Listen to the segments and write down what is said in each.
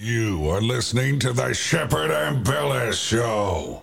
You are listening to the Shepard Ambellas Show.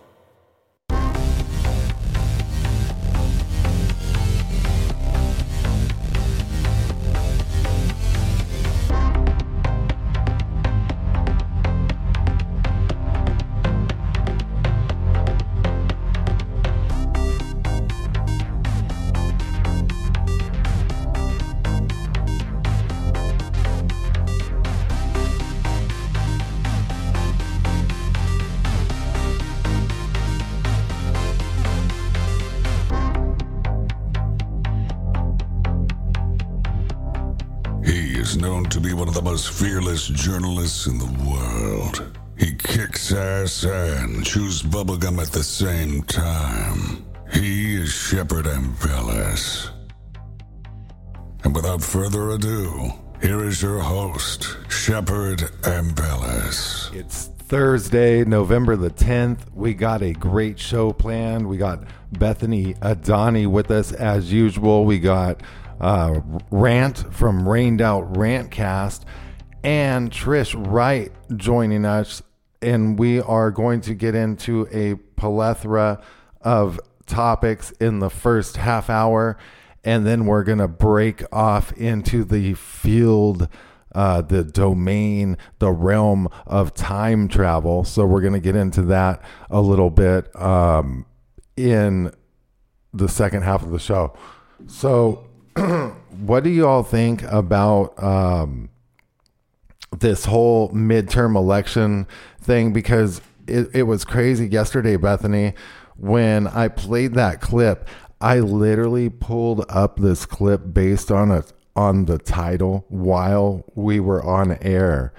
To be one of the most fearless journalists in the world. He kicks ass and chews bubblegum at the same time. He is Shepard Ambellas. And without further ado, here is your host, Shepard Ambellas. It's Thursday, November the 10th. We got a great show planned. We got Bethany Adani with us as usual. We got uh, Rant from Rained Out Rantcast and Trish Wright joining us. And we are going to get into a plethora of topics in the first half hour. And then we're going to break off into the field uh, the domain, the realm of time travel. So we're going to get into that a little bit um, in the second half of the show. So, what do you all think about um, this whole midterm election thing? Because it, it was crazy yesterday, Bethany, when I played that clip. I literally pulled up this clip based on a on the title while we were on air.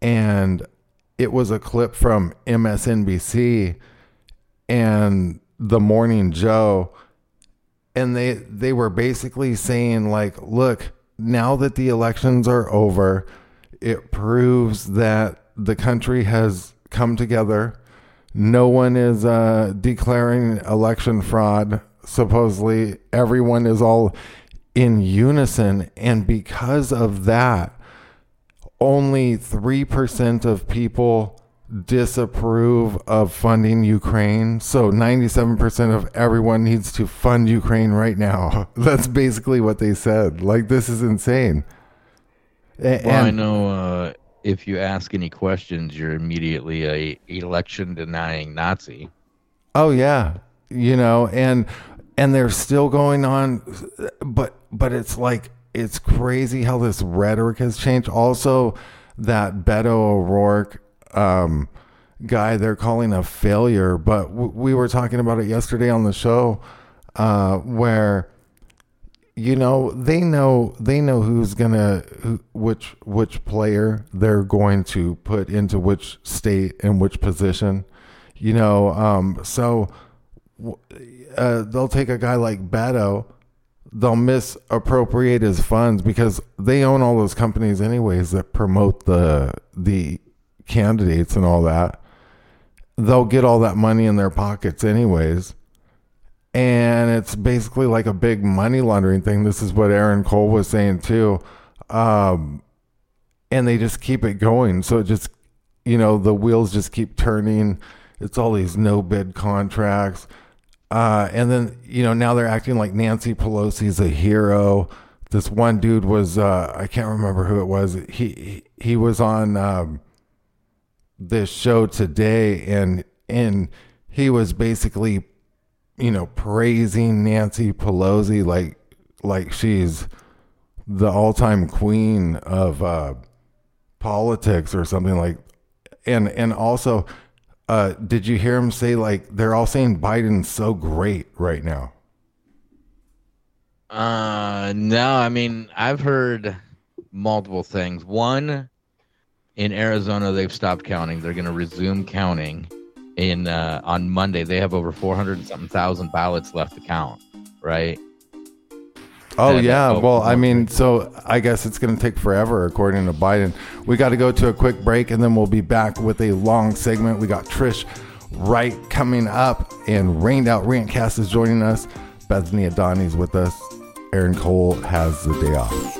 And it was a clip from MSNBC and The Morning Joe. And they they were basically saying like, look, now that the elections are over, it proves that the country has come together. No one is uh, declaring election fraud. Supposedly, everyone is all in unison. And because of that, only 3% of people disapprove of funding Ukraine. So 97% of everyone needs to fund Ukraine right now. That's basically what they said. Like, this is insane. A- Well, I know uh, if you ask any questions, you're immediately a election denying Nazi. Oh yeah, you know, and and they're still going on, but but it's like it's crazy how this rhetoric has changed. Also, that Beto O'Rourke um, guy they're calling a failure, but w- we were talking about it yesterday on the show, uh, where you know they know they know who's gonna who, which which player they're going to put into which state and which position you know um so uh, they'll take a guy like Beto they'll misappropriate his funds because they own all those companies anyways that promote the the candidates and all that they'll get all that money in their pockets anyways and it's basically like a big money laundering thing. This is what Aaron Cole was saying too. Um, and they just keep it going. So it just, you know, the wheels just keep turning. It's all these no bid contracts. Uh, and then, you know, now they're acting like Nancy Pelosi's a hero. This one dude was, uh, I can't remember who it was. He, he, he was on, um, this show today, and and he was basically, you know, praising Nancy Pelosi like like she's the all time queen of uh, politics or something like, and and also, uh, did you hear him say like they're all saying Biden's so great right now? Uh, no, I mean I've heard multiple things. One, in Arizona, they've stopped counting. They're going to resume counting in uh, on Monday. They have over four hundred something thousand ballots left to count. Right. Oh And, uh, yeah, well I mean, so I guess it's going to take forever, according to Biden. We got to go to a quick break, and then we'll be back with a long segment. We got Trish Wright coming up, and Rained Out Rantcast is joining us. Bethany Adani's with us. Aaron Cole has the day off.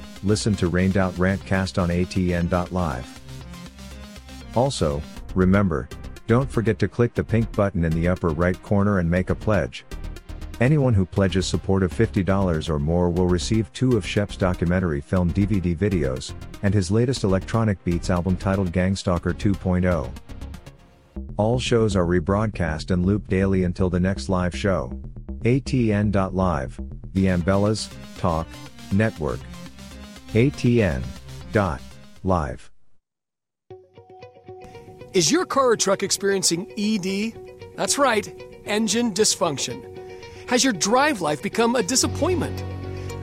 listen to Rained Out Rantcast on atn.live. Also, remember, don't forget to click the pink button in the upper right corner and make a pledge. Anyone who pledges support of $50 or more will receive two of Shep's documentary film DVD videos, and his latest electronic beats album titled Gangstalker 2.0. All shows are rebroadcast and looped daily until the next live show. ATN.live, the Ambellas Talk Network. ATN. Dot. Live. Is your car or truck experiencing ED? That's right, engine dysfunction. Has your drive life become a disappointment?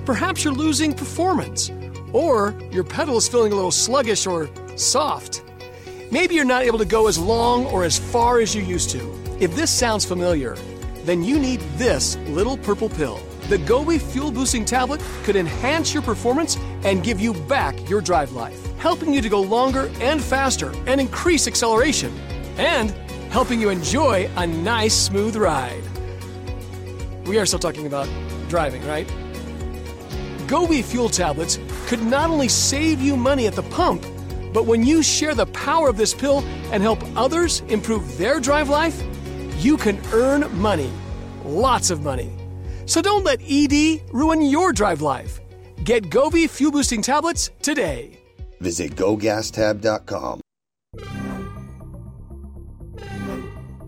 Perhaps you're losing performance, or your pedal is feeling a little sluggish or soft. Maybe you're not able to go as long or as far as you used to. If this sounds familiar, then you need this little purple pill. The Gobi Fuel Boosting Tablet could enhance your performance and give you back your drive life, helping you to go longer and faster and increase acceleration, and helping you enjoy a nice, smooth ride. We are still talking about driving, right? Gobi Fuel Tablets could not only save you money at the pump, but when you share the power of this pill and help others improve their drive life, you can earn money. Lots of money. So don't let ED ruin your drive life. Get Gobi Fuel Boosting Tablets today. Visit gogastab.com.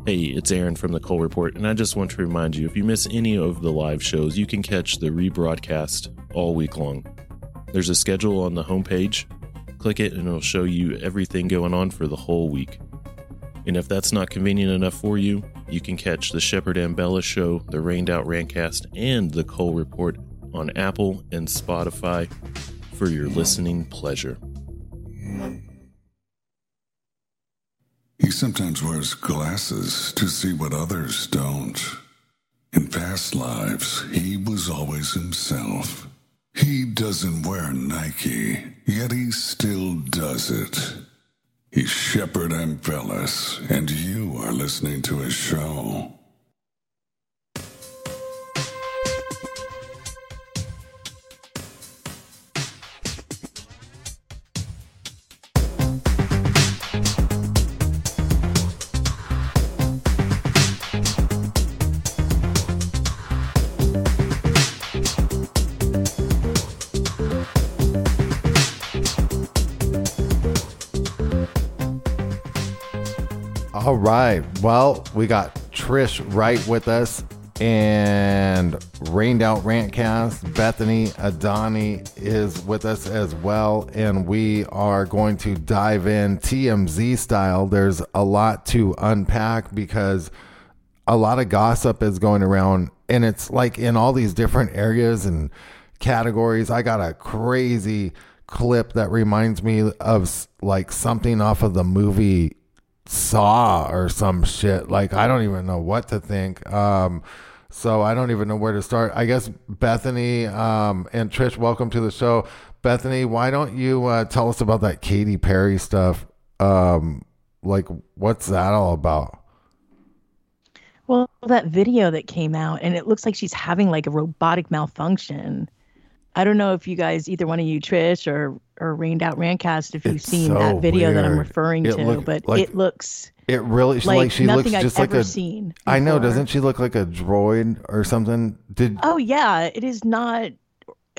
Hey, it's Aaron from the Cole Report, and I just want to remind you if you miss any of the live shows, you can catch the rebroadcast all week long. There's a schedule on the homepage. Click it, and it'll show you everything going on for the whole week. And if that's not convenient enough for you, you can catch the Shepard Ambellas Show, the Rained Out Rantcast, and the Cole Report on Apple and Spotify for your listening pleasure. He sometimes wears glasses to see what others don't. In past lives, he was always himself. He doesn't wear Nike, yet he still does it. He's Shepard Ambellas, and you are listening to his show. All right. Well, we got Trish Wright with us and Rained Out Rantcast. Bethany Adani is with us as well. And we are going to dive in TMZ style. There's a lot to unpack because a lot of gossip is going around and it's like in all these different areas and categories. I got a crazy clip that reminds me of like something off of the movie Saw or some shit. Like I don't even know what to think. Um so I don't even know where to start. I guess Bethany um and Trish, welcome to the show. Bethany, why don't you uh, tell us about that Katy Perry stuff? Um like what's that all about? Well, that video that came out, and it looks like she's having like a robotic malfunction. I don't know if you guys, either one of you, Trish or or Rained Out Rantcast, if you've It's seen so that video that I'm referring It to, look- but like- it looks It really like, like, she nothing looks I've just like ever a seen. I know, doesn't she look like a droid or something? Did Oh yeah, it is not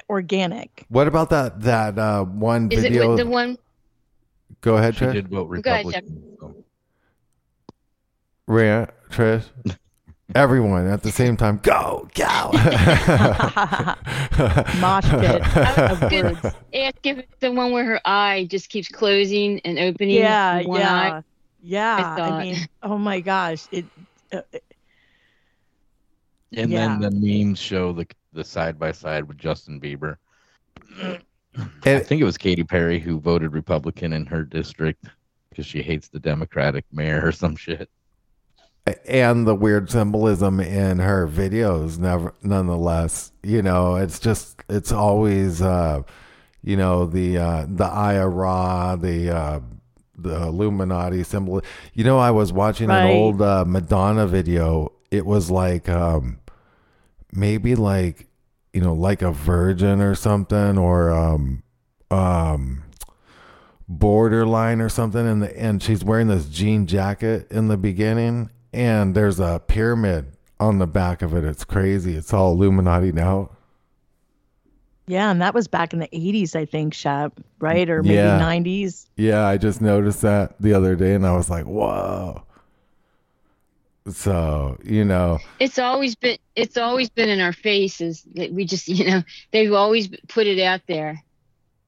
organic. what about that that uh one Is it video? with the one? Go ahead, She Trish. did vote Go ahead, Republican. so- Rhea, Trish. Everyone at the same time. Go, go. Mosh pit. I was of gonna ask if it's the one where her eye just keeps closing and opening. Yeah, one yeah, eye. yeah. I I, mean, oh my gosh, it. Uh, And Yeah. then the memes show the the side by side with Justin Bieber. I think it was Katy Perry who voted Republican in her district because she hates the Democratic mayor or some shit. And the weird symbolism in her videos never nonetheless you know it's just it's always uh you know the uh the ira the uh the illuminati symbol you know i was watching an old uh madonna video. It was like um maybe like you know like a virgin or something or um um borderline or something. And the and she's wearing this jean jacket in the beginning and there's a pyramid on the back of it it's crazy it's all illuminati now yeah, and that was back in the '80s, I think, Shep, right, or maybe Yeah. '90s. yeah i just noticed that the other day and i was like whoa so you know It's always been. It's always been in our faces. That we just, you know, they've always put it out there.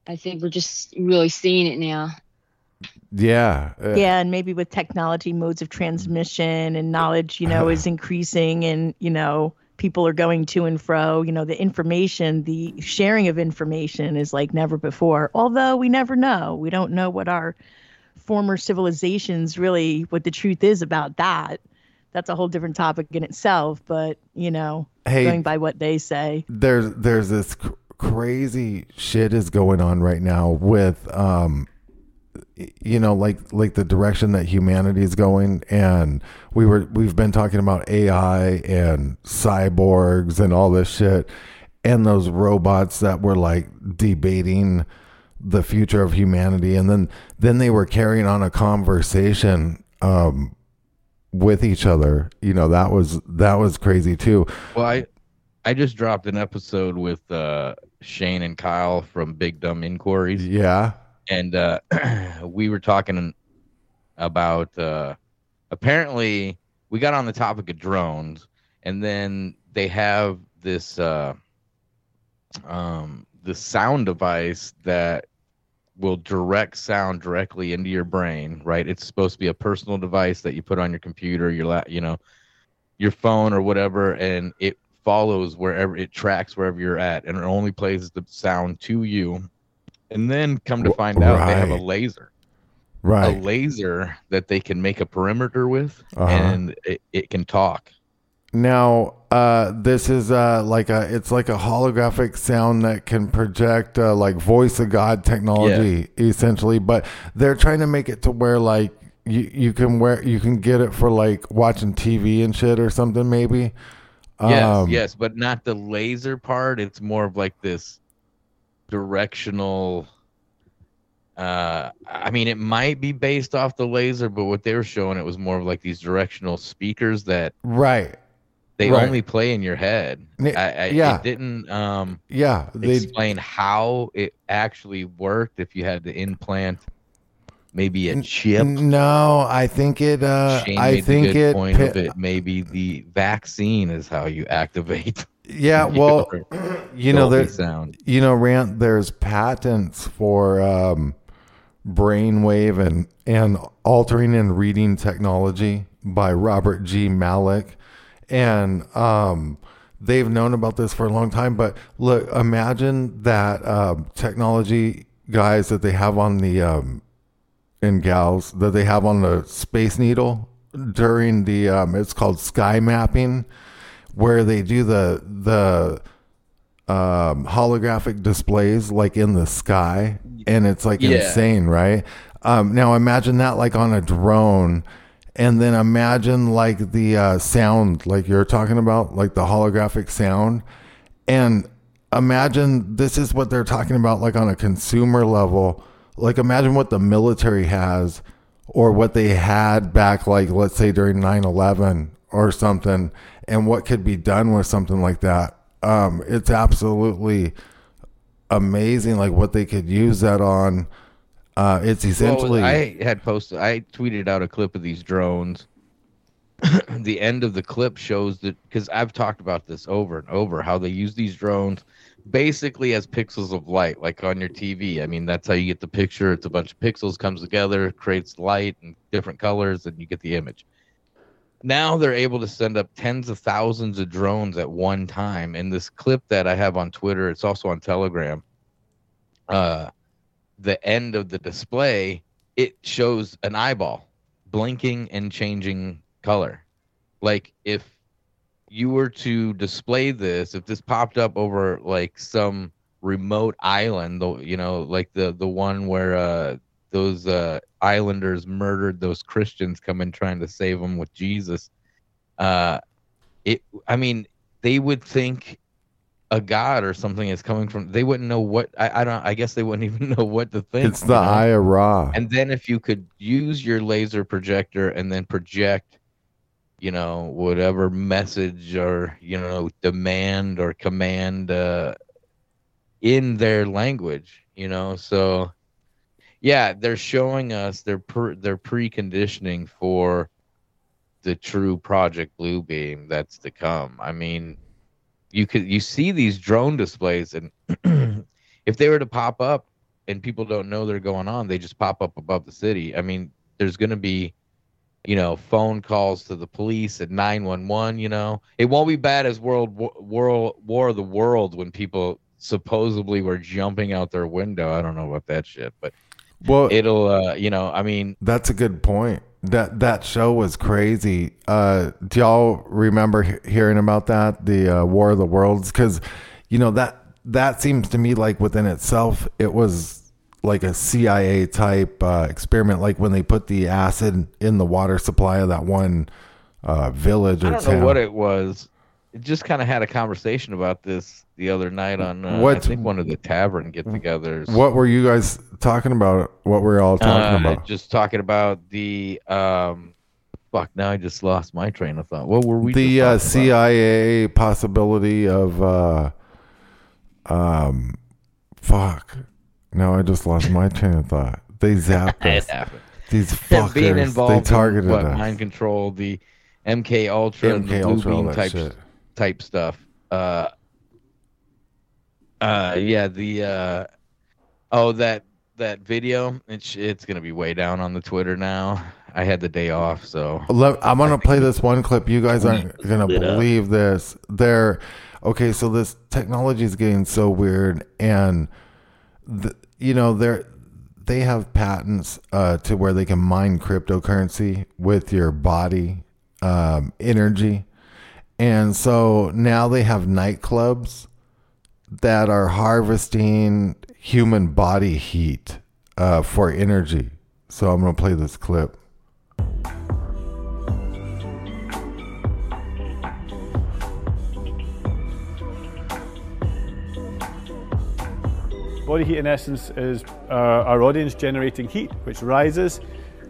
I think we're just really seeing it now. Yeah uh, yeah and maybe with technology modes of transmission and knowledge you know is increasing and you know people are going to and fro you know the information the sharing of information is like never before although we never know. We don't know what our former civilizations really what the truth is about that. That's a whole different topic in itself but you know Hey, going by what they say. there's there's this cr- crazy shit is going on right now with um you know like like the direction that humanity is going and we were we've been talking about AI and cyborgs and all this shit and those robots that were like debating the future of humanity and then then they were carrying on a conversation um with each other. You know that was that was crazy too. Well, I I just dropped an episode with uh, Shane and Kyle from Big Dumb Inquiries. yeah and uh, we were talking about uh, apparently we got on the topic of drones and then they have this uh, um, the sound device that will direct sound directly into your brain right? It's supposed to be a personal device that you put on your computer your la- you know your phone or whatever and it follows wherever it tracks wherever you're at and it only plays the sound to you And then come to find out they have a laser. Right. A laser that they can make a perimeter with Uh-huh. and it, it can talk. Now, uh, this is uh, like a it's like a holographic sound that can project uh, like voice of God technology essentially, but they're trying to make it to where like you you can wear you can get it for like watching TV and shit or something maybe. Yes, Um, yes, but not the laser part. It's more of like this directional. Uh, I mean, it might be based off the laser, but what they were showing it was more of like these directional speakers that Right. they Right. only play in your head. N- I, I, yeah. it didn't um Yeah, they explain how it actually worked. If you had to implant maybe a chip. No, I think it. Uh, Shane I think it. point of it. Maybe the vaccine is how you activate. Yeah, well, you know, there, sound. you know, Rant. There's patents for um, brainwave and and altering and reading technology by Robert G. Malech, and um, they've known about this for a long time. But look, imagine that um, technology guys that they have on the um, and gals that they have on the Space Needle during the um, it's called sky mapping, where they do the the um, holographic displays like in the sky, and it's like Yeah. insane, right? Um, now imagine that like on a drone, and then imagine like the uh, sound, like you're talking about, like the holographic sound, and imagine this is what they're talking about, like on a consumer level. Like imagine what the military has, or what they had back, like let's say during 9-11 or something, and what could be done with something like that. Um, it's absolutely amazing, like what they could use that on. Uh, it's essentially Well, I had posted, I tweeted out a clip of these drones. the end of the clip shows that because I've talked about this over and over how they use these drones basically as pixels of light, like on your TV. I mean, that's how you get the picture. It's a bunch of pixels comes together, creates light and different colors, and you get the image. Now they're able to send up tens of thousands of drones at one time. And this clip that I have on Twitter, it's also on Telegram. Uh, the end of the display, it shows an eyeball blinking and changing color. Like if you were to display this, if this popped up over like some remote island, you know, like the the one where uh those uh islanders murdered those Christians coming trying to save them with Jesus. Uh it I mean, they would think a god or something is coming from they wouldn't know what I, I don't I guess they wouldn't even know what to think. it's the? Eye of Ra. And then if you could use your laser projector and then project, you know, whatever message or, you know, demand or command uh, in their language, you know, so yeah, they're showing us they're per, they're preconditioning for the true Project Bluebeam that's to come. I mean, you could you see these drone displays and if they were to pop up and people don't know they're going on, they just pop up above the city. I mean, there's going to be, you know, phone calls to the police at 911. You know, it won't be bad as World War, World War of the World when people supposedly were jumping out their window. I don't know about that shit, but Well, it'll, uh, you know, I mean, That's a good point. That that show was crazy. Uh, do y'all remember he- hearing about that, the uh, War of the Worlds? Because you know that that seems to me like within itself, it was like a CIA type uh, experiment, like when they put the acid in the water supply of that one uh, village or I don't town. know what it was. It just kind of had a conversation about this the other night on, uh, I think one of the tavern get-togethers. what were you guys talking about? What were y'all talking Uh, about? Just talking about the um, fuck. Now I just lost my train of thought. What were we? the uh, talking about? CIA possibility of uh, um, fuck. No, I just lost my train of thought. They zapped us. These fuckers. being they targeted in what, us. mind control, the MK Ultra, and the MK Blue Ultra, Beam type shit. type stuff. Uh, uh, yeah, the uh, oh that that video. It's it's gonna be way down on the Twitter now. I had the day off, so Let- I'm gonna play this one clip. You guys aren't gonna Lit up. believe this. They're okay. So this technology is getting so weird, and the, you know, they're they have patents uh, to where they can mine cryptocurrency with your body um, energy, and so now they have nightclubs that are harvesting human body heat uh, for energy. So I'm gonna play this clip. Body heat, in essence, is uh, our audience generating heat, which rises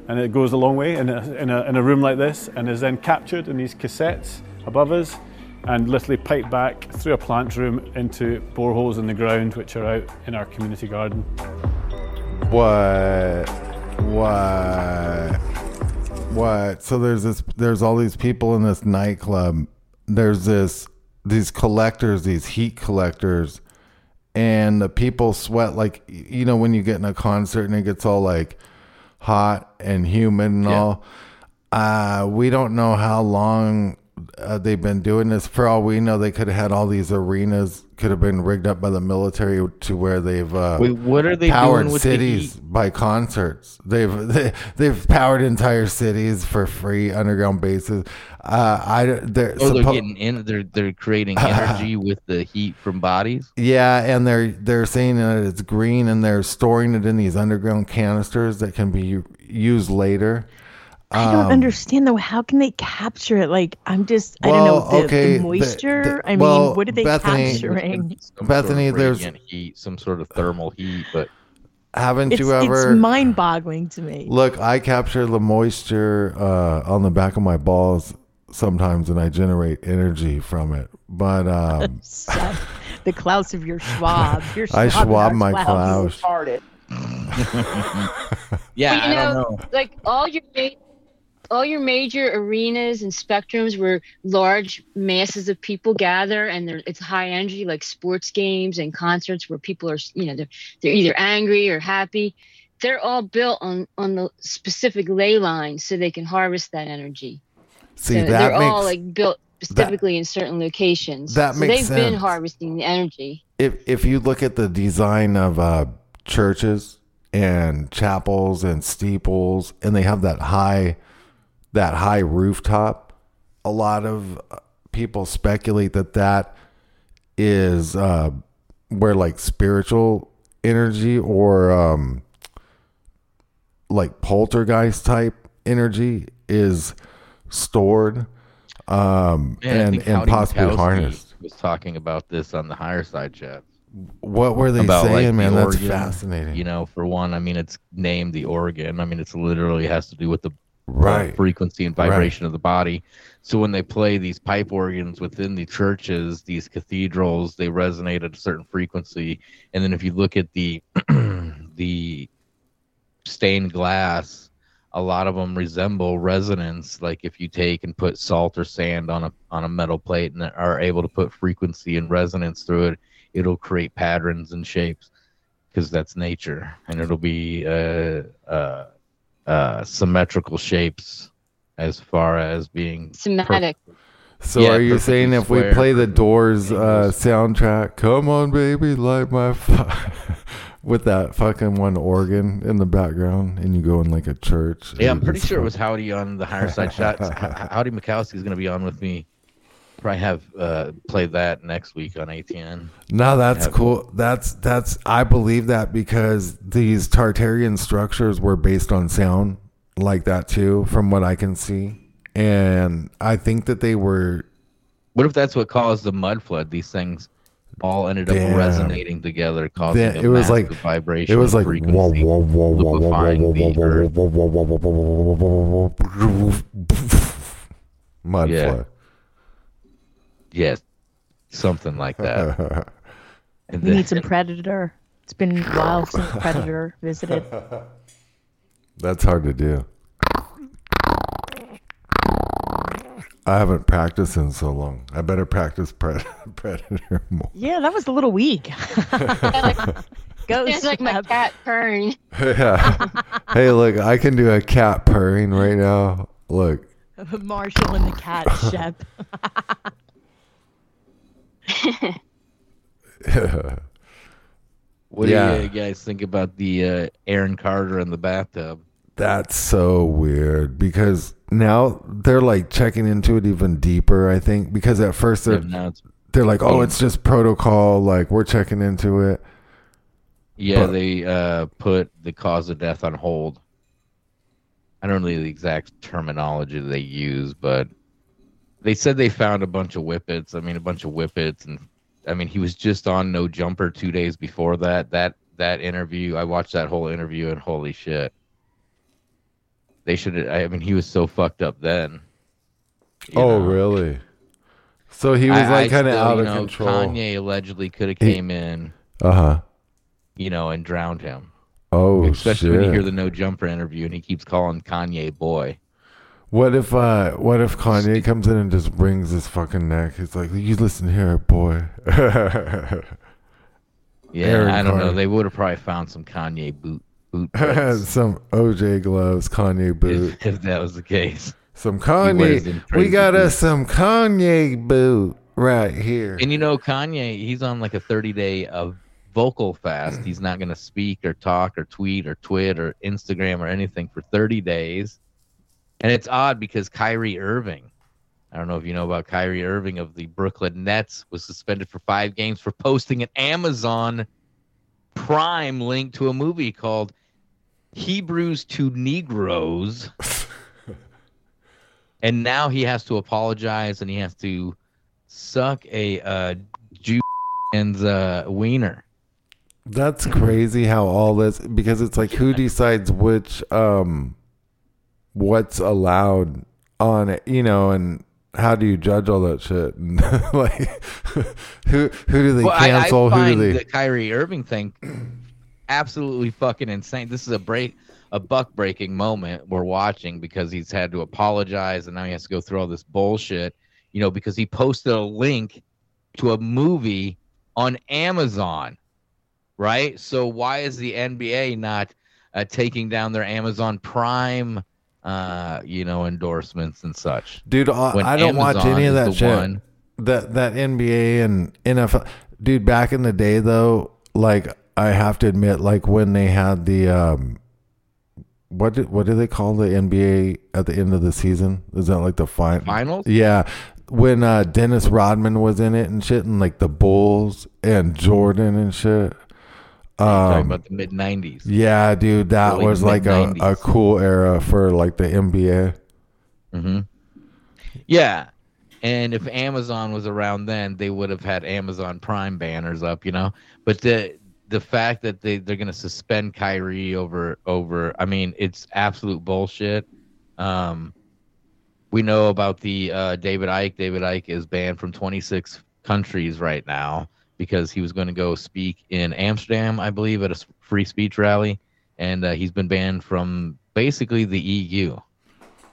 and it goes a long way in a, in, a, in a room like this and is then captured in these cassettes above us and literally pipe back through a plant room into boreholes in the ground, which are out in our community garden. What? What? What? So there's this. There's all these people in this nightclub. There's this. These collectors, these heat collectors, and the people sweat like you know when you get in a concert and it gets all like hot and humid and all. Uh, we don't know how long uh, they've been doing this. For all we know, they could have had all these arenas could have been rigged up by the military to where they've uh, Wait, what are they powered doing with the cities by concerts. They've they, they've powered entire cities for free underground bases. Uh, I they're, Oh, they're getting in. They're they're creating energy with the heat from bodies. Yeah, and they're they're saying that it's green, and they're storing it in these underground canisters that can be used later. I don't Um, understand though. How can they capture it? Like, I'm just, I don't know, the, okay, the the- moisture. the- I well, mean, what are they Bethany- capturing? Some Bethany, sort of there's- heat, some sort of thermal heat, but Haven't It's, you ever it's mind-boggling to me. look? I capture the moisture uh, on the back of my balls sometimes, and I generate energy from it. But um, the clouse of your Schwab. Your I Schwab, Schwab my our Klaus. Yeah, But, I you don't know, know. like all your ma- all your major arenas and spectrums where large masses of people gather and it's high energy like sports games and concerts where people are you know they're, they're either angry or happy. They're all built on on the specific ley lines so they can harvest that energy. See so that they're makes all like built specifically in certain locations. that so makes they've been harvesting the energy. If if you look at the design of uh, churches and chapels and steeples, and they have that high that high rooftop, a lot of uh, people speculate that that is uh, where like spiritual energy or um, like poltergeist type energy is stored um, Man, and and possibly Mikowski harnessed. Was talking about this on the higher side chat. What were they about saying, like, the man? That's organ. fascinating. You know, for one, I mean, it's named the organ. I mean, it's literally has to do with the Right. frequency and Right. vibration of the body. So when they play these pipe organs within the churches, these cathedrals, they resonate at a certain frequency. And then if you look at the the stained glass, a lot of them resemble resonance. Like if you take and put salt or sand on a on a metal plate and are able to put frequency and resonance through it, it'll create patterns and shapes because that's nature, and it'll be uh, uh, uh, symmetrical shapes as far as being per- So Yeah, are you saying if we play the Doors uh, soundtrack, "Come on, baby, light my fire," with that fucking one organ in the background, and you go in like a church? Yeah, I'm pretty it's sure it was Howdy on the higher side shots. Howdy Mikowski is going to be on with me. Probably have uh, played that next week on ATN. No, that's Have- cool. That's that's I believe that because these Tartarian structures were based on sound like that too, from what I can see, and I think that they were. What if that's what caused the mud flood? These things all ended up Damn. resonating together, causing it was like vibration. it was like whoa whoa whoa whoa whoa whoa whoa whoa whoa whoa whoa whoa whoa whoa whoa mud Yeah. flood. Yes, something like that. And We then- need some Predator. It's been a while since Predator visited. That's hard to do. I haven't practiced in so long. I better practice pred- Predator more. Yeah, that was a little weak. Go, It's like my Shep. cat purring. yeah. Hey, look, I can do a cat purring right now. Look. Marshall and the cat, Shep. What Yeah. do you guys think about the uh, Aaron Carter in the bathtub? That's so weird because now they're like checking into it even deeper. I think because at first they're they're like, oh, it's just protocol. Like we're checking into it. Yeah, But- they uh, put the cause of death on hold. I don't know the exact terminology they use, but they said they found a bunch of whippets. I mean, a bunch of whippets, and I mean, he was just on No Jumper two days before that. That that interview, I watched that whole interview, and holy shit, they should. I mean, he was so fucked up then. oh, know. really? So he was I- like kind of out of know, control. Kanye allegedly could have He- came in, Uh huh. you know, and drowned him. Oh Especially shit. when you hear the no jumper interview and he keeps calling Kanye boy. What if uh what if Kanye comes in and just brings his fucking neck? He's like, You listen here, boy. Yeah, Aaron I don't know. They would have probably found some Kanye boot boot Some OJ gloves, Kanye boot. if, if that was the case. Some He wears them Kanye we got us some Kanye boot right here. And you know, Kanye, he's on like a 30 day of vocal fast. He's not going to speak or talk or tweet or twit or Instagram or anything for 30 days. And it's odd because Kyrie Irving, I don't know if you know about Kyrie Irving of the Brooklyn Nets, was suspended for five games for posting an Amazon Prime link to a movie called Hebrews to Negroes. and now he has to apologize and he has to suck a uh, Jew and uh, wiener. That's crazy how all this because it's like who decides which um what's allowed on it, you know, and how do you judge all that shit? And like who who do they Well, I- cancel? I, who find do they the Kyrie Irving thing absolutely fucking insane. This is a break, a buck breaking moment we're watching because he's had to apologize and now he has to go through all this bullshit. You know, because he posted a link to a movie on Amazon, right? So why is the NBA not uh, taking down their Amazon Prime? Uh, you know, endorsements and such. Dude, I, I don't watch any of that shit. one- That that NBA and NFL, dude. Back in the day, though, like I have to admit, like when they had the um, what did what do they call the NBA at the end of the season? Is that like the fin- Finals? Yeah, when uh, Dennis Rodman was in it and shit, and like the Bulls and Jordan and shit. Talking Um, about the mid '90s. yeah, dude, that Early was like a, a cool era for like the NBA. hmm Yeah, and if Amazon was around then, they would have had Amazon Prime banners up, you know. But the the fact that they they're gonna suspend Kyrie over over, I mean, it's absolute bullshit. Um, we know about the uh, David Icke. David Icke is banned from 26 countries right now because he was going to go speak in Amsterdam, I believe, at a free speech rally, and uh, he's been banned from basically the EU.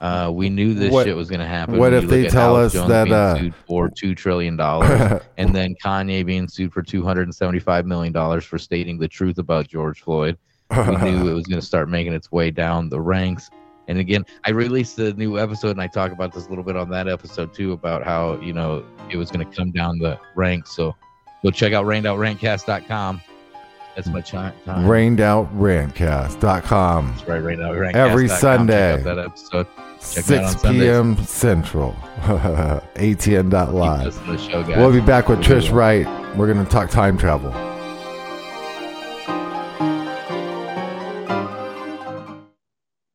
Uh, we knew this What- shit was going to happen. what if they tell Alex us Jones that, uh, sued for two trillion dollars, and then Kanye being sued for two hundred and seventy-five million dollars for stating the truth about George Floyd? we knew it was going to start making its way down the ranks. And again, I released the new episode, and I talk about this a little bit on that episode too, about how you know it was going to come down the ranks. So go check out rainoutRantcast.com. That's my time. rainoutRantcast.com. That's right, rainoutRantcast.com. Every Check out Sunday. that episode. Check that out on 6 Sundays. p.m. Central. ATN.live. Listen to the show, guys. We'll be back with Trish. Wright. We're going to talk time travel.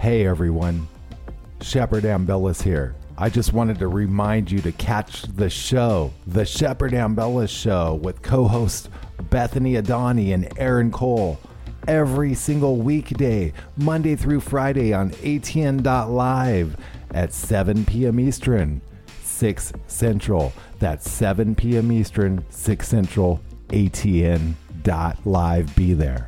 Hey everyone, Shepard Ambellas here. I just wanted to remind you to catch the show, The Shepard Ambellas Show, with co hosts Bethany Adani and Aaron Cole, every single weekday, Monday through Friday on ATN.live at 7 p.m. Eastern, 6 Central. That's 7 p.m. Eastern, 6 Central, ATN.live. Be there.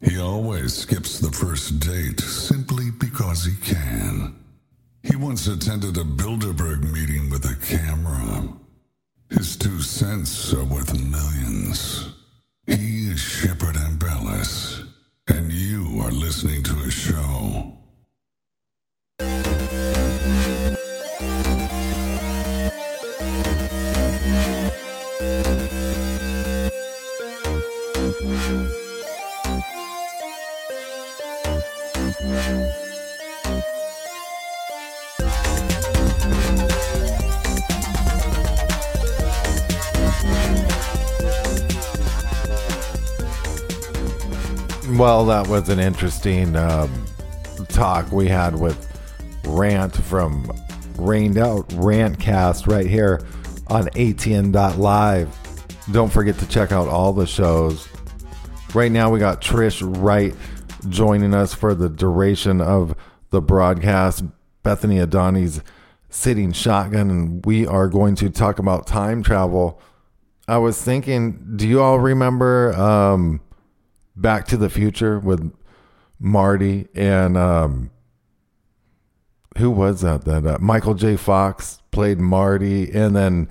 He always skips the first date simply because he can. He once attended a Bilderberg meeting with a camera. His two cents are worth millions. He is Shepard Ambellas, and you are listening to his show. Well, that was an interesting um, talk we had with Rant from Rained Out Rantcast right here on ATN.live. Don't forget to check out all the shows. Right now, we got Trish Wright joining us for the duration of the broadcast. Bethany Adani's sitting shotgun, and we are going to talk about time travel. I was thinking, do you all remember um, Back to the Future with Marty and um, who was that? That uh, Michael J. Fox played Marty, and then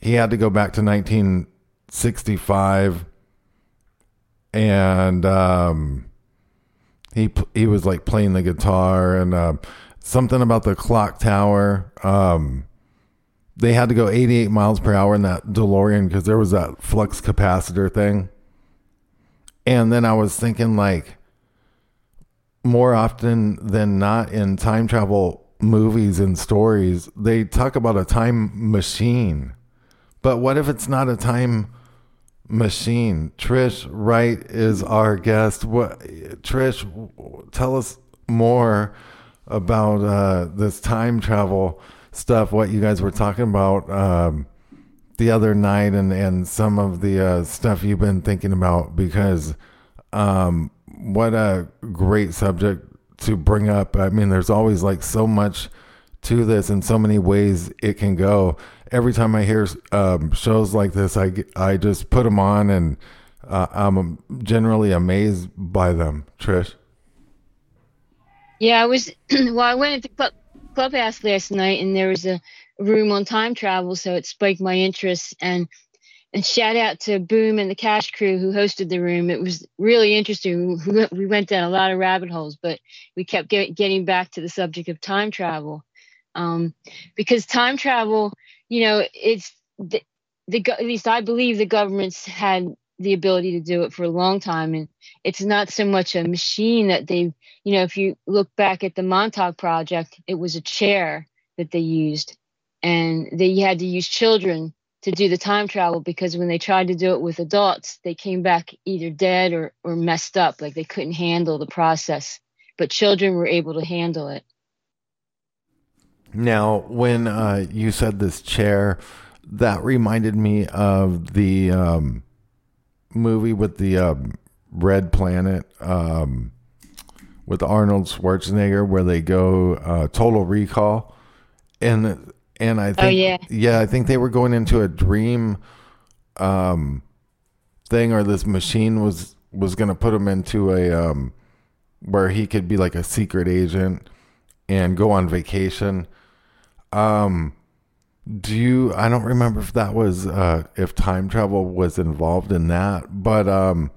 he had to go back to 1965, and um, he he was like playing the guitar and uh, something about the clock tower. Um, they had to go 88 miles per hour in that DeLorean because there was that flux capacitor thing. And then I was thinking like more often than not in time travel movies and stories, they talk about a time machine. But what if it's not a time machine? Trish Wright is our guest. What Trish, tell us more about uh, this time travel stuff. What you guys were talking about um, the other night, and and some of the uh, stuff you've been thinking about because um, what a great subject to bring up. I mean, there's always like so much to this and so many ways it can go. Every time I hear um, shows like this, I, I just put them on and uh, I'm generally amazed by them. Trish? Yeah, I was, well, I went into Club, Clubhouse last night and there was a room on time travel, so it spiked my interest. And and shout out to Boom and the Cash Crew who hosted the room. It was really interesting. We went down a lot of rabbit holes, but we kept get, getting back to the subject of time travel, um, because time travel, you know, it's the, the at least I believe the governments had the ability to do it for a long time, and it's not so much a machine that they, you know, if you look back at the Montauk Project, it was a chair that they used, and they had to use children to do the time travel because when they tried to do it with adults, they came back either dead or, or messed up, like they couldn't handle the process. But children were able to handle it. Now, when uh, you said this chair, that reminded me of the um, movie with the um, Red Planet um, with Arnold Schwarzenegger, where they go uh, Total Recall, and and I think, oh, yeah. yeah, I think they were going into a dream um, thing, or this machine was was going to put him into a um, where he could be like a secret agent and go on vacation. Um, do you? I don't remember if that was uh, if time travel was involved in that, but um,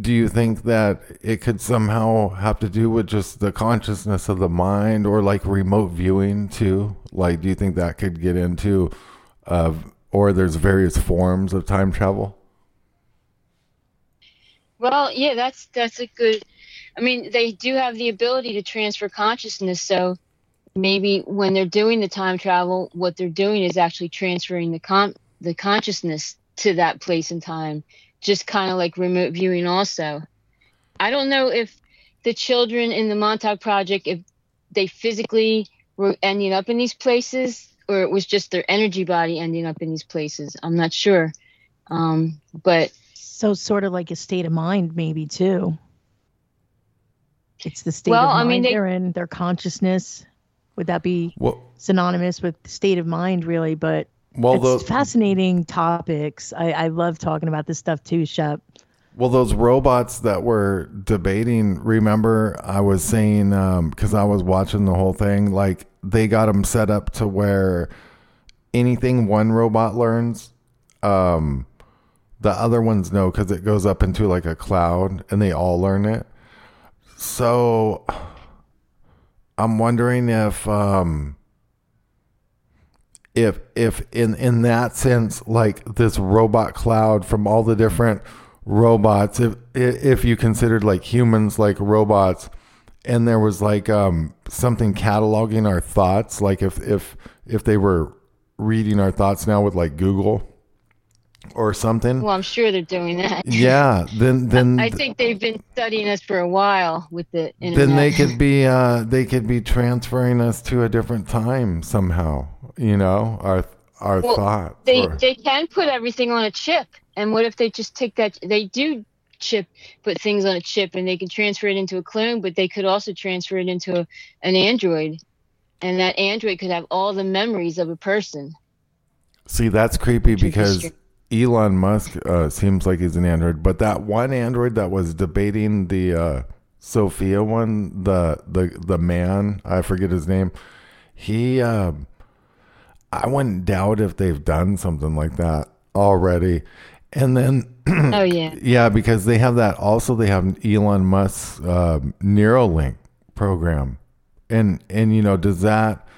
do you think that it could somehow have to do with just the consciousness of the mind or like remote viewing too? Like do you think that could get into uh, or there's various forms of time travel? Well yeah that's that's a good i mean they do have the ability to transfer consciousness so maybe when they're doing the time travel what they're doing is actually transferring the con the consciousness to that place and time just kind of like remote viewing also. I don't know if the children in the Montauk Project, if they physically were ending up in these places or it was just their energy body ending up in these places. I'm not sure. Um, but so sort of like a state of mind maybe too. It's the state well, of mind I mean, they, they're in, their consciousness. Would that be well, synonymous with state of mind really? But well, the, fascinating topics. I, I love talking about this stuff too, Shep. Well, those robots that were debating, remember I was saying, because um, I was watching the whole thing, like they got them set up to where anything one robot learns, um, the other ones know because it goes up into like a cloud and they all learn it. So I'm wondering if. Um, if if in in that sense like this robot cloud from all the different robots if if you considered like humans like robots and there was like um something cataloging our thoughts like if if if they were reading our thoughts now with like Google or something. Well, I'm sure they're doing that. Yeah, then then I think they've been studying us for a while with the internet. Then they could be uh they could be transferring us to a different time somehow you know, our our well, thoughts. They or, they can put everything on a chip, and what if they just take that? They do chip, put things on a chip, and they can transfer it into a clone, but they could also transfer it into a, an android, and that android could have all the memories of a person. See, that's creepy because Elon Musk uh, seems like he's an android, but that one android that was debating the uh, Sophia one, the the the man, I forget his name. He. Uh, I wouldn't doubt if they've done something like that already. And then, oh yeah, yeah, because they have that. Also, they have Elon Musk's uh, Neuralink program, and and you know, does that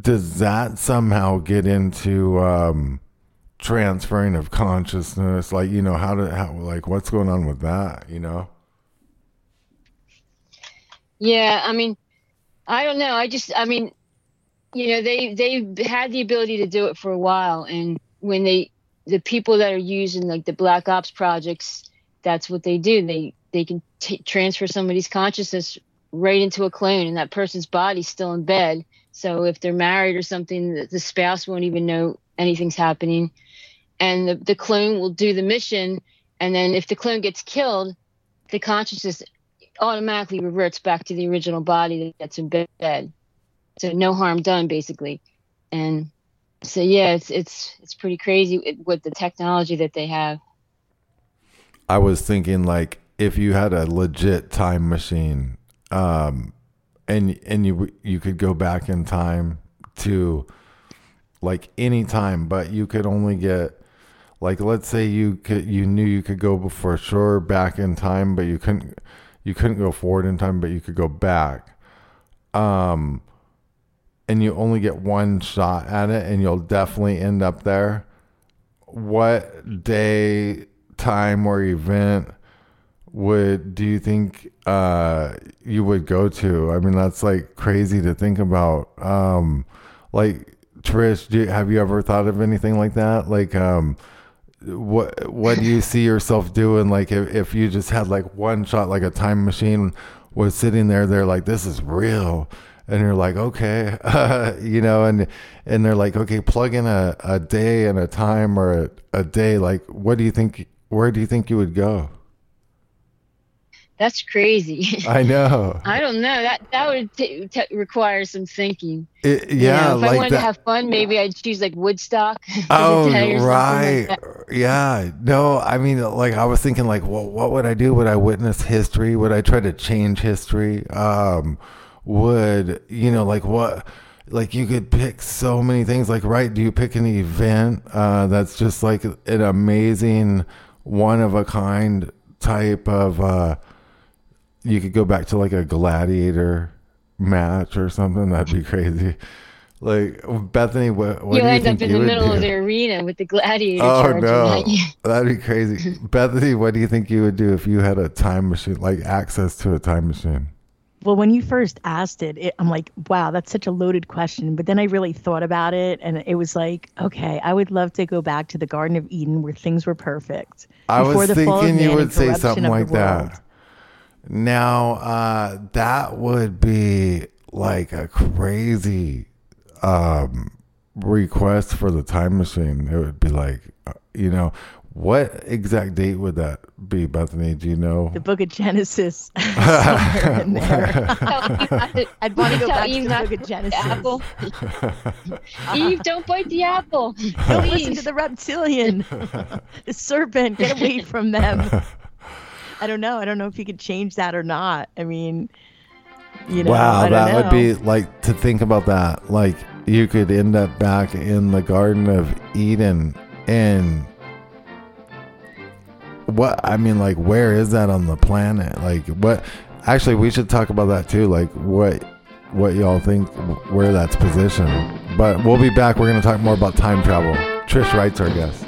does that somehow get into um, transferring of consciousness? Like, you know, how to how like what's going on with that? You know? Yeah, I mean, I don't know. I just, I mean, you know, they they had the ability to do it for a while, and when they the people that are using like the black ops projects, that's what they do. They they can t- transfer somebody's consciousness right into a clone, and that person's body's still in bed. So if they're married or something, the, the spouse won't even know anything's happening, and the the clone will do the mission. And then if the clone gets killed, the consciousness automatically reverts back to the original body that's in bed. So no harm done, basically. And so yeah, it's it's it's pretty crazy with the technology that they have. I was thinking like if you had a legit time machine, um, and and you you could go back in time to like any time, but you could only get like let's say you could you knew you could go for sure back in time, but you couldn't you couldn't go forward in time, but you could go back. Um, and you only get one shot at it, and you'll definitely end up there. What day, time, or event would do you think uh, you would go to? I mean, that's like crazy to think about. Um, like Trish, do have you ever thought of anything like that? Like, um, what what do you see yourself doing like if, if you just had like one shot like a time machine was sitting there they're like this is real and you're like okay uh, you know and and they're like okay plug in a, a day and a time or a, a day like what do you think where do you think you would go that's crazy. I know. I don't know. That that would t- t- require some thinking. It, yeah, you know, if like I wanted that. to have fun, maybe I'd choose like Woodstock. Oh, right. right. yeah. No, I mean, like I was thinking, like, well, what would I do? Would I witness history? Would I try to change history? Um, would you know, like what? Like you could pick so many things. Like, right? Do you pick an event uh, that's just like an amazing, one of a kind type of? Uh, you could go back to like a gladiator match or something. That'd be crazy. Like Bethany, what, what You'll do you end think up in you the middle do? of the arena with the gladiator Oh no, that'd be crazy. Bethany, what do you think you would do if you had a time machine, like access to a time machine? Well, when you first asked it, it, I'm like, wow, that's such a loaded question. But then I really thought about it, and it was like, okay, I would love to go back to the Garden of Eden where things were perfect. I was the fall of thinking you would say something like that. Now, uh, that would be like a crazy um, request for the time machine. It would be like, uh, you know, what exact date would that be, Bethany? Do you know? The Book of Genesis, somewhere in. I'd want to go Tell back to the Book of Genesis. apple. Eve, don't bite the apple. Don't listen to the reptilian, the serpent. Get away from them. I don't know. I don't know if you could change that or not. I mean, you know, wow, I don't that would be like to think about that. Like you could end up back in the Garden of Eden and what I mean, like where is that on the planet? Like what actually we should talk about that too, like what what y'all think where that's positioned. But we'll be back. We're gonna talk more about time travel. Trish Wright's our guest.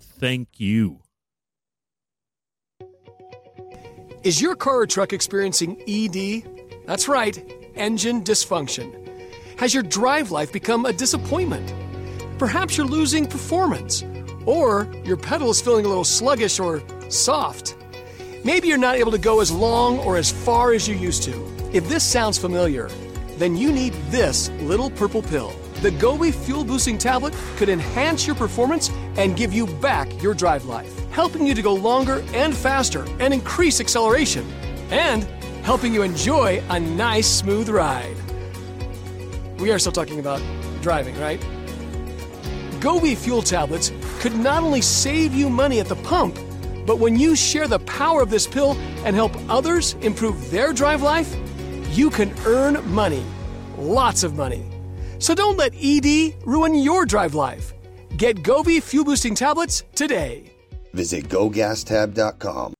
Thank you. Is your car or truck experiencing ED? That's right, engine dysfunction. Has your drive life become a disappointment? Perhaps you're losing performance, or your pedal is feeling a little sluggish or soft. Maybe you're not able to go as long or as far as you used to. If this sounds familiar, then you need this little purple pill. The Gobi Fuel Boosting Tablet could enhance your performance and give you back your drive life, helping you to go longer and faster and increase acceleration, and helping you enjoy a nice, smooth ride. We are still talking about driving, right? Gobi Fuel Tablets could not only save you money at the pump, but when you share the power of this pill and help others improve their drive life, you can earn money. Lots of money. So don't let ED ruin your drive life. Get Gobi Fuel Boosting Tablets today. Visit gogastab.com.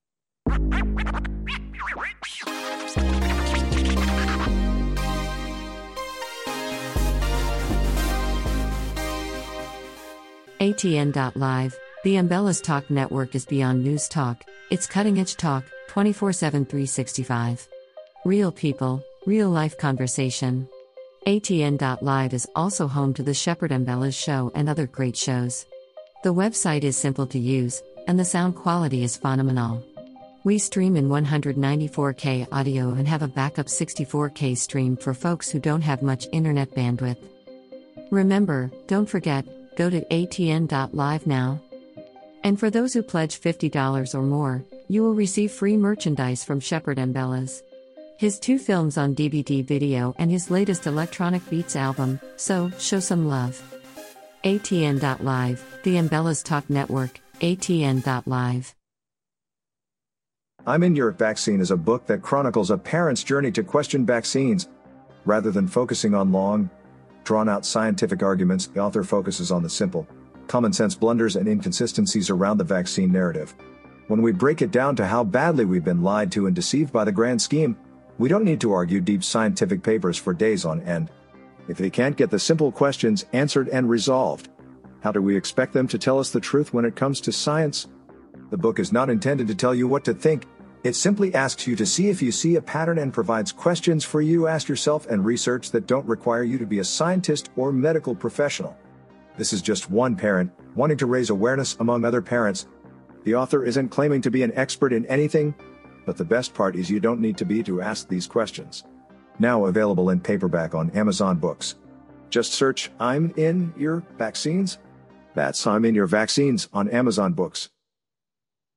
ATN.live, the Ambellas Talk network is beyond news talk, it's cutting edge talk, 24 7 365. Real people, real life conversation. ATN.live is also home to the Shepard Ambellas show and other great shows. The website is simple to use, and the sound quality is phenomenal. We stream in 194K audio and have a backup 64K stream for folks who don't have much internet bandwidth. Remember, don't forget, go to atn.live now. And for those who pledge $50 or more, you will receive free merchandise from Shepard Ambellas. His two films on DVD video and his latest Electronic Beats album, so show some love. ATN.live, the Ambellas Talk Network, ATN.live. I'm in Your Vaccine is a book that chronicles a parent's journey to question vaccines. Rather than focusing on long, drawn out scientific arguments, the author focuses on the simple, common sense blunders and inconsistencies around the vaccine narrative. When we break it down to how badly we've been lied to and deceived by the grand scheme, we don't need to argue deep scientific papers for days on end. If they can't get the simple questions answered and resolved, how do we expect them to tell us the truth when it comes to science? The book is not intended to tell you what to think. It simply asks you to see if you see a pattern and provides questions for you to ask yourself and research that don't require you to be a scientist or medical professional. This is just one parent wanting to raise awareness among other parents. The author isn't claiming to be an expert in anything, but the best part is you don't need to be to ask these questions. Now available in paperback on Amazon Books. Just search I'm in your vaccines. That's I'm in your vaccines on Amazon Books.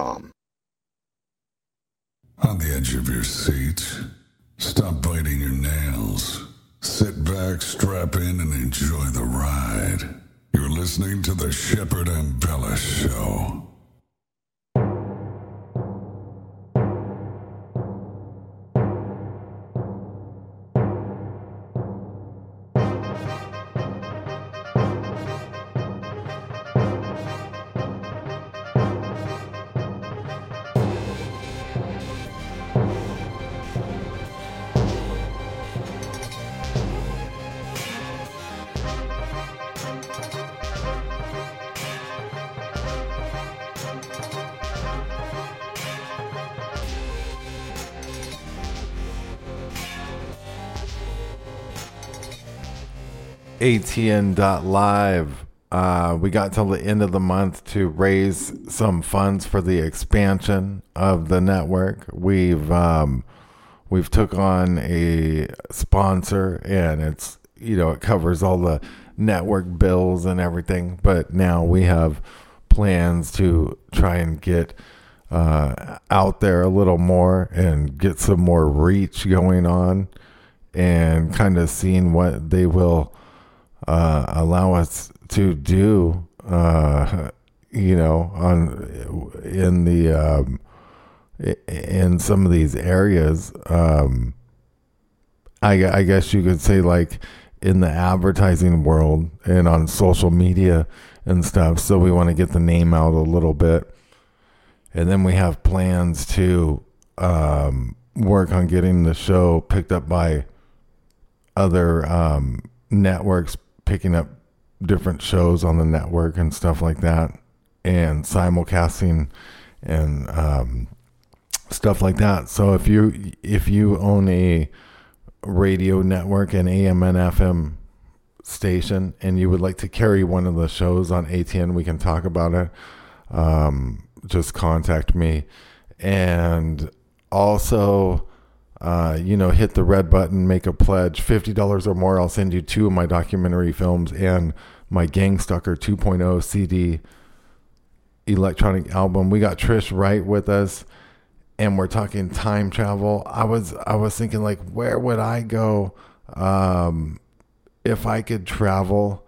On the edge of your seat, stop biting your nails. Sit back, strap in, and enjoy the ride. You're listening to the Shepard Ambellas Show. ATN.live. Uh, we got till the end of the month to raise some funds for the expansion of the network. We've um, we've took on a sponsor, and it's you know it covers all the network bills and everything. But now we have plans to try and get uh, out there a little more and get some more reach going on, and kind of seeing what they will uh, allow us to do, uh, you know, on in the um, in some of these areas. Um, I, I guess you could say like in the advertising world and on social media and stuff. So we want to get the name out a little bit, and then we have plans to um, work on getting the show picked up by other um, networks picking up different shows on the network and stuff like that, and simulcasting and um, stuff like that. So if you if you own a radio network and AM and FM station and you would like to carry one of the shows on ATN, we can talk about it. Um, just contact me. And also, uh, you know, hit the red button, make a pledge, $50 or more. I'll send you two of my documentary films and my Gangstalker 2.0 CD electronic album. We got Trish Wright with us and we're talking time travel. I was I was thinking like where would I go um if I could travel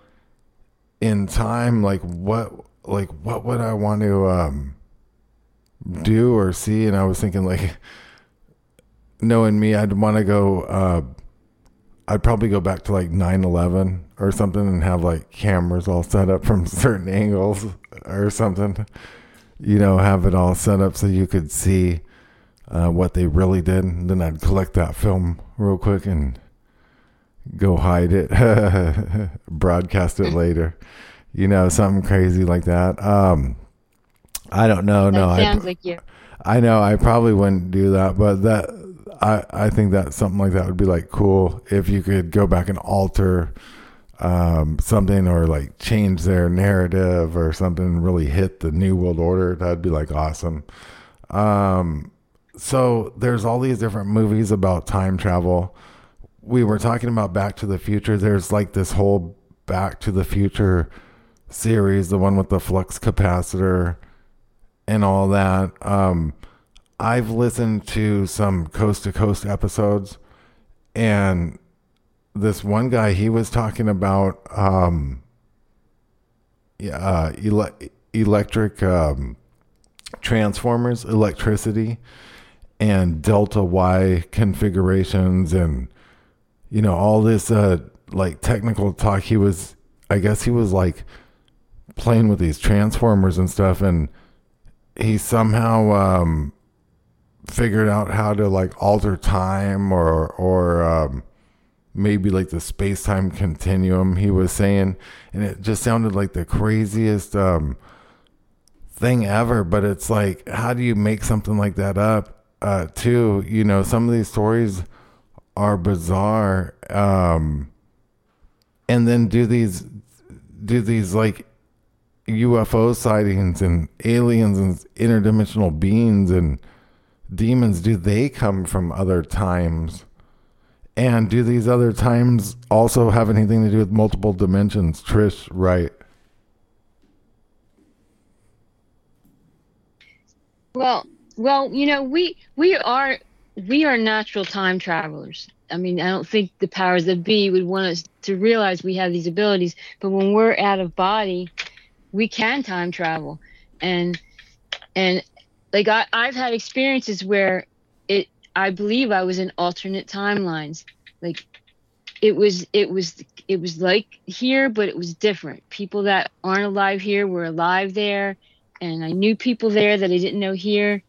in time like what like what would I want to um do or see and I was thinking like knowing me I'd want to go uh I'd probably go back to like 9/11 or something and have like cameras all set up from certain angles or something you know have it all set up so you could see uh, what they really did. And then I'd collect that film real quick and go hide it, broadcast it later. You know, something crazy like that. Um, I don't know. That no, sounds I, like you. I know I probably wouldn't do that, but that I I think that something like that would be like cool if you could go back and alter um, something or like change their narrative or something really hit the new world order. That'd be like awesome. Um, so there's all these different movies about time travel. We were talking about Back to the Future. There's like this whole Back to the Future series, the one with the flux capacitor and all that. Um, I've listened to some coast to coast episodes, and this one guy he was talking about um, uh, ele- electric um, transformers, electricity, and delta Y configurations, and you know all this uh, like technical talk. He was, I guess, he was like playing with these transformers and stuff, and he somehow um, figured out how to like alter time or or um, maybe like the space time continuum. He was saying, and it just sounded like the craziest um, thing ever. But it's like, how do you make something like that up? Uh, too, you know, some of these stories are bizarre. Um, and then do these do these like UFO sightings and aliens and interdimensional beings and demons do they come from other times? And do these other times also have anything to do with multiple dimensions? Trish, right? Well, well, you know, we we are we are natural time travelers. I mean, I don't think the powers that be would want us to realize we have these abilities, but when we're out of body, we can time travel. And and like I, I've had experiences where it I believe I was in alternate timelines. Like it was it was it was like here, but it was different. People that aren't alive here were alive there, and I knew people there that I didn't know here.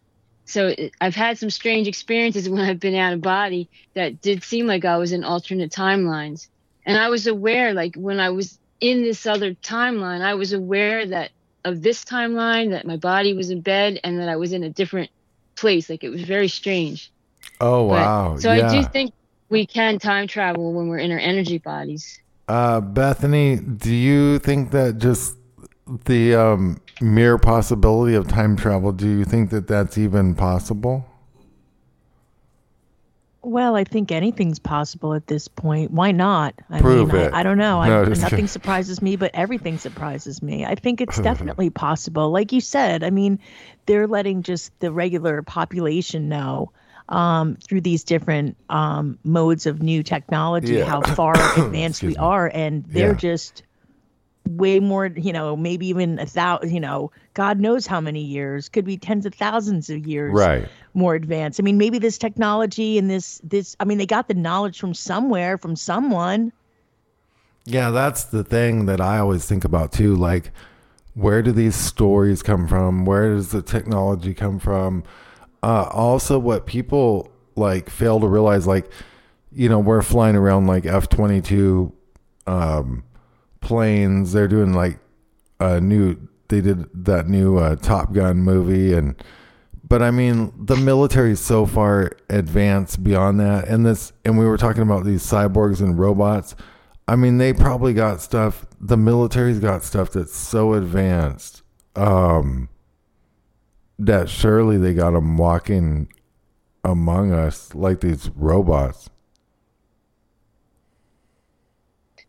So it, I've had some strange experiences when I've been out of body that did seem like I was in alternate timelines. And I was aware, like when I was in this other timeline, I was aware that of this timeline, that my body was in bed and that I was in a different place. Like it was very strange. Oh But- wow! so yeah. I do think we can time travel when we're in our energy bodies. Uh, Bethany, do you think that just the um, mere possibility of time travel, do you think that that's even possible? Well, I think anything's possible at this point. Why not? I Prove mean, it. I, I don't know. No, I, nothing kidding. surprises me, but everything surprises me. I think it's definitely possible. Like you said, I mean, they're letting just the regular population know um, through these different um, modes of new technology Yeah. how far advanced we me. are, and they're Yeah. just way more you know maybe even a thousand you know god knows how many years could be tens of thousands of years Right. more advanced i mean maybe this technology and this this i mean they got the knowledge from somewhere from someone Yeah, that's the thing that I always think about too. Like, where do these stories come from? Where does the technology come from? Uh, also, what people like fail to realize, like, you know, we're flying around like F twenty two um, planes. They're doing like a new. They did that new uh, Top Gun movie, and but I mean, the military is so far advanced beyond that, and this, and we were talking about these cyborgs and robots. I mean, they probably got stuff. The military's got stuff that's so advanced um, that surely they got them walking among us like these robots.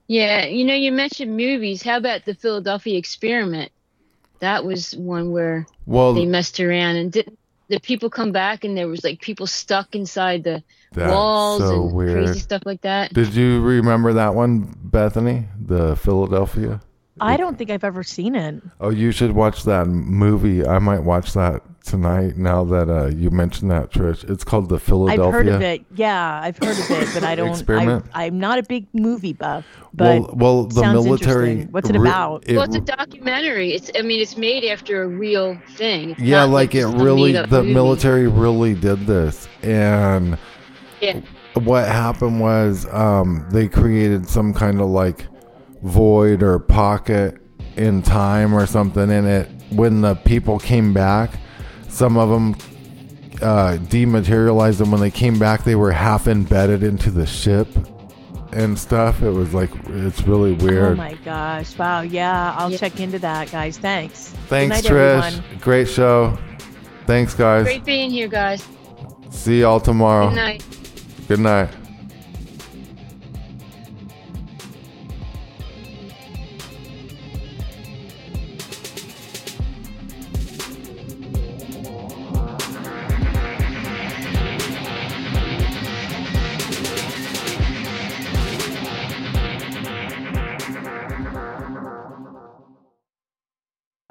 Yeah, you know, you mentioned movies. How about the Philadelphia experiment? That was one where Well- they messed around and did the people come back and there was like people stuck inside the That's walls so and weird. crazy stuff like that. Did you remember that one, Bethany? The Philadelphia? I don't think I've ever seen it. Oh, you should watch that movie. I might watch that tonight now that uh, you mentioned that, Trish. It's called The Philadelphia. I've heard of it. Yeah, I've heard of it, but I don't. Experiment? I, I'm not a big movie buff. But Well, well, the military. What's it re- about? it well, it's a documentary. It's I mean, it's made after a real thing. It's yeah, not like it really, the movie. military really did this. And Yeah. what happened was um, they created some kind of like void or pocket in time or something in it. When the people came back, some of them uh, dematerialized, and when they came back, they were half embedded into the ship and stuff. It was like it's really weird. Oh my gosh! Wow. Yeah, I'll check into that, guys. Thanks. Thanks, night, Trish. everyone. Great show. Thanks, guys. Great being here, guys. See y'all tomorrow. Good night. Good night.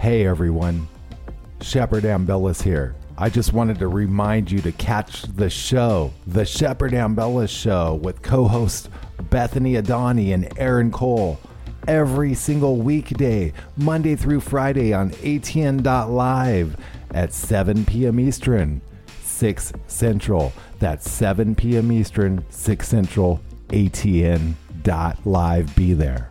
Hey everyone, Shepard Ambellas here. I just wanted to remind you to catch the show, The Shepard Ambellas Show, with co hosts Bethany Adani and Aaron Cole, every single weekday, Monday through Friday on ATN.live at 7 p.m. Eastern, 6 Central. That's 7 p.m. Eastern, 6 Central, ATN.live. Be there.